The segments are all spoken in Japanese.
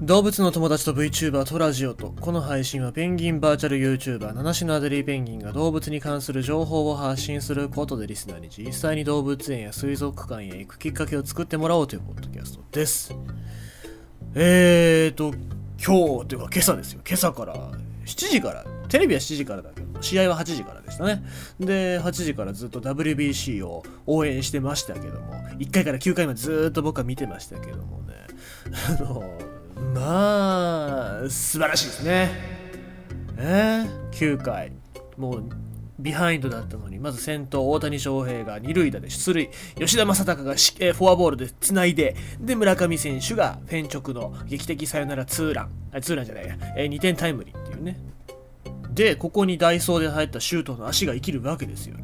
動物の友達と VTuber とラジオとこの配信はペンギンバーチャル YouTuber 七種のアデリーペンギンが動物に関する情報を発信することでリスナーに実際に動物園や水族館へ行くきっかけを作ってもらおうというポッドキャストです。えーと今日というか今朝ですよ。今朝から7時からテレビは7時からだけど試合は8時からでしたね。で8時からずっと WBC を応援してましたけども1回から9回までずっと僕は見てましたけどもね。あのまあ素晴らしいですね。えー、9回。もうビハインドだったのに。まず先頭大谷翔平が二塁打で出塁。吉田正尚がえフォアボールでつないで。で村上選手がフェン直の劇的サヨナラツーラン。あツーランじゃないや、えー、2点タイムリーっていうね。でここにダイソーで入ったシュートの足が生きるわけですよ。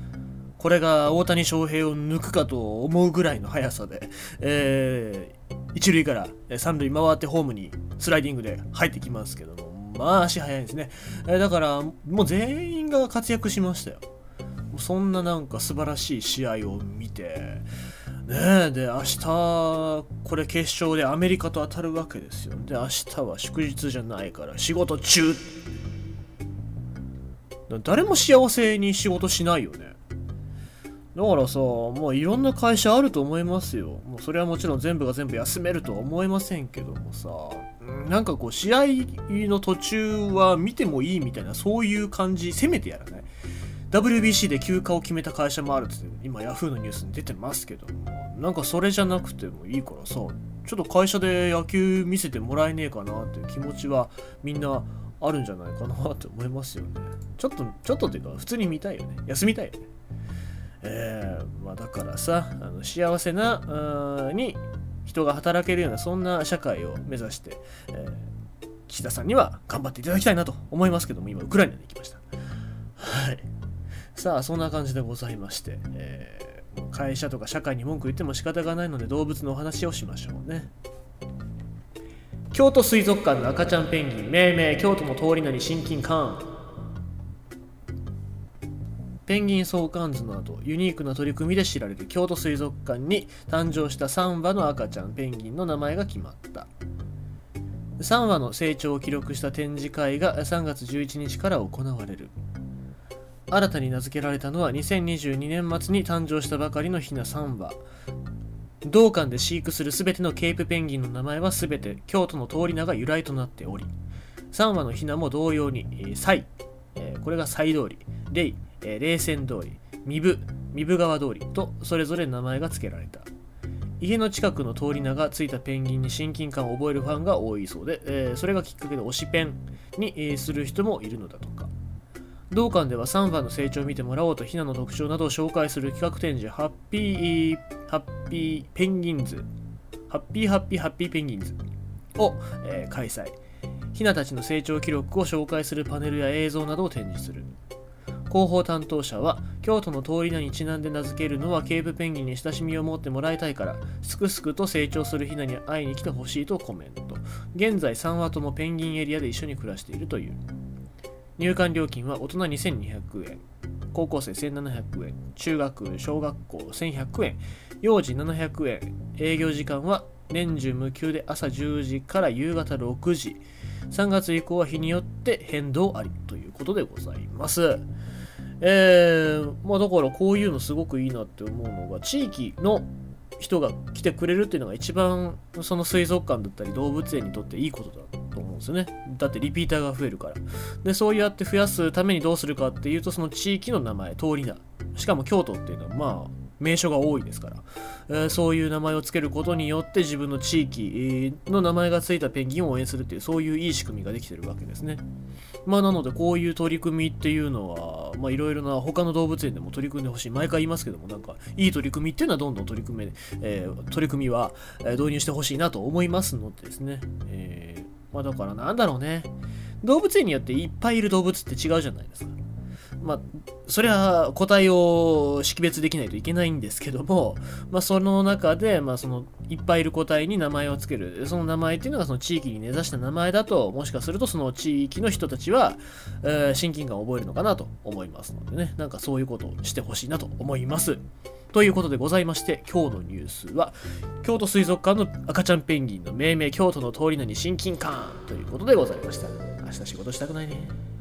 これが大谷翔平を抜くかと思うぐらいの速さで、えー、一塁から三塁回ってホームにスライディングで入ってきますけども、まあ足速いですね。だから、もう全員が活躍しましたよ。そんななんか素晴らしい試合を見て、ねえ、で、明日、これ決勝でアメリカと当たるわけですよ。で、明日は祝日じゃないから仕事中。誰も幸せに仕事しないよね。だからさ、もういろんな会社あると思いますよ。もうそれはもちろん全部が全部休めるとは思いませんけどもさ、なんかこう試合の途中は見てもいいみたいなそういう感じ、せめてやらない。WBC で休暇を決めた会社もあるって今 Yahoo のニュースに出てますけども、なんかそれじゃなくてもいいからさ、ちょっと会社で野球見せてもらえねえかなっていう気持ちはみんなあるんじゃないかなって思いますよね。ちょっと、ちょっとっていうか普通に見たいよね。休みたいよね。えー、まあ、だからさあの幸せなに人が働けるようなそんな社会を目指して、えー、岸田さんには頑張っていただきたいなと思いますけども今ウクライナに行きました。はい。さあそんな感じでございまして、えー、会社とか社会に文句言っても仕方がないので動物のお話をしましょうね。京都水族館の赤ちゃんペンギン命名京都の通り名に親近感。ペンギン相関図などユニークな取り組みで知られる京都水族館に誕生した3羽の赤ちゃんペンギンの名前が決まった。3羽の成長を記録した展示会が3月11日から行われる。新たに名付けられたのは2022年末に誕生したばかりのヒナ3羽。同館で飼育する全てのケープペンギンの名前は全て京都の通り名が由来となっており3羽のヒナも同様にサイ、これがサイ通り。レイ。えー、霊泉通り、三部、三部川通りとそれぞれ名前が付けられた。家の近くの通り名がついたペンギンに親近感を覚えるファンが多いそうで、えー、それがきっかけで推しペンに、する人もいるのだとか。同館では3番の成長を見てもらおうとヒナの特徴などを紹介する企画展示ハッピー、ハッピーペンギンズ、ハッピーハッピーハッピーペンギンズを、えー、開催。ヒナたちの成長記録を紹介するパネルや映像などを展示する。広報担当者は京都の通り名にちなんで名付けるのはケープペンギンに親しみを持ってもらいたいからすくすくと成長するヒナに会いに来てほしいとコメント。現在3羽ともペンギンエリアで一緒に暮らしているという。入館料金は大人2200円。高校生1700円。中学小学校1100円。幼児700円。営業時間は年中無休で朝10時から夕方6時。3月以降は日によって変動ありということでございます。えー、まあだからこういうのすごくいいなって思うのが、地域の人が来てくれるっていうのが一番その水族館だったり動物園にとっていいことだと思うんですよね。だってリピーターが増えるから。で、そうやって増やすためにどうするかっていうと、その地域の名前、通り名。しかも京都っていうのはまあ名所が多いですから、えー、そういう名前を付けることによって自分の地域の名前が付いたペンギンを応援するっていうそういういい仕組みができてるわけですね。まあなのでこういう取り組みっていうのはまあいろいろな他の動物園でも取り組んでほしい。毎回言いますけどもなんかいい取り組みっていうのはどんどん取り組め、えー、取り組みは導入してほしいなと思いますのでですね、えー、まあだからなんだろうね。動物園によっていっぱいいる動物って違うじゃないですか。まあ、それは個体を識別できないといけないんですけども、まあ、その中で、まあ、そのいっぱいいる個体に名前を付けるその名前っていうのがその地域に根ざした名前だともしかするとその地域の人たちは、えー、親近感を覚えるのかなと思いますのでねなんかそういうことをしてほしいなと思いますということでございまして、今日のニュースは、京都水族館の赤ちゃんペンギンの命名、京都の通り名に親近感ということでございました。明日仕事したくないね。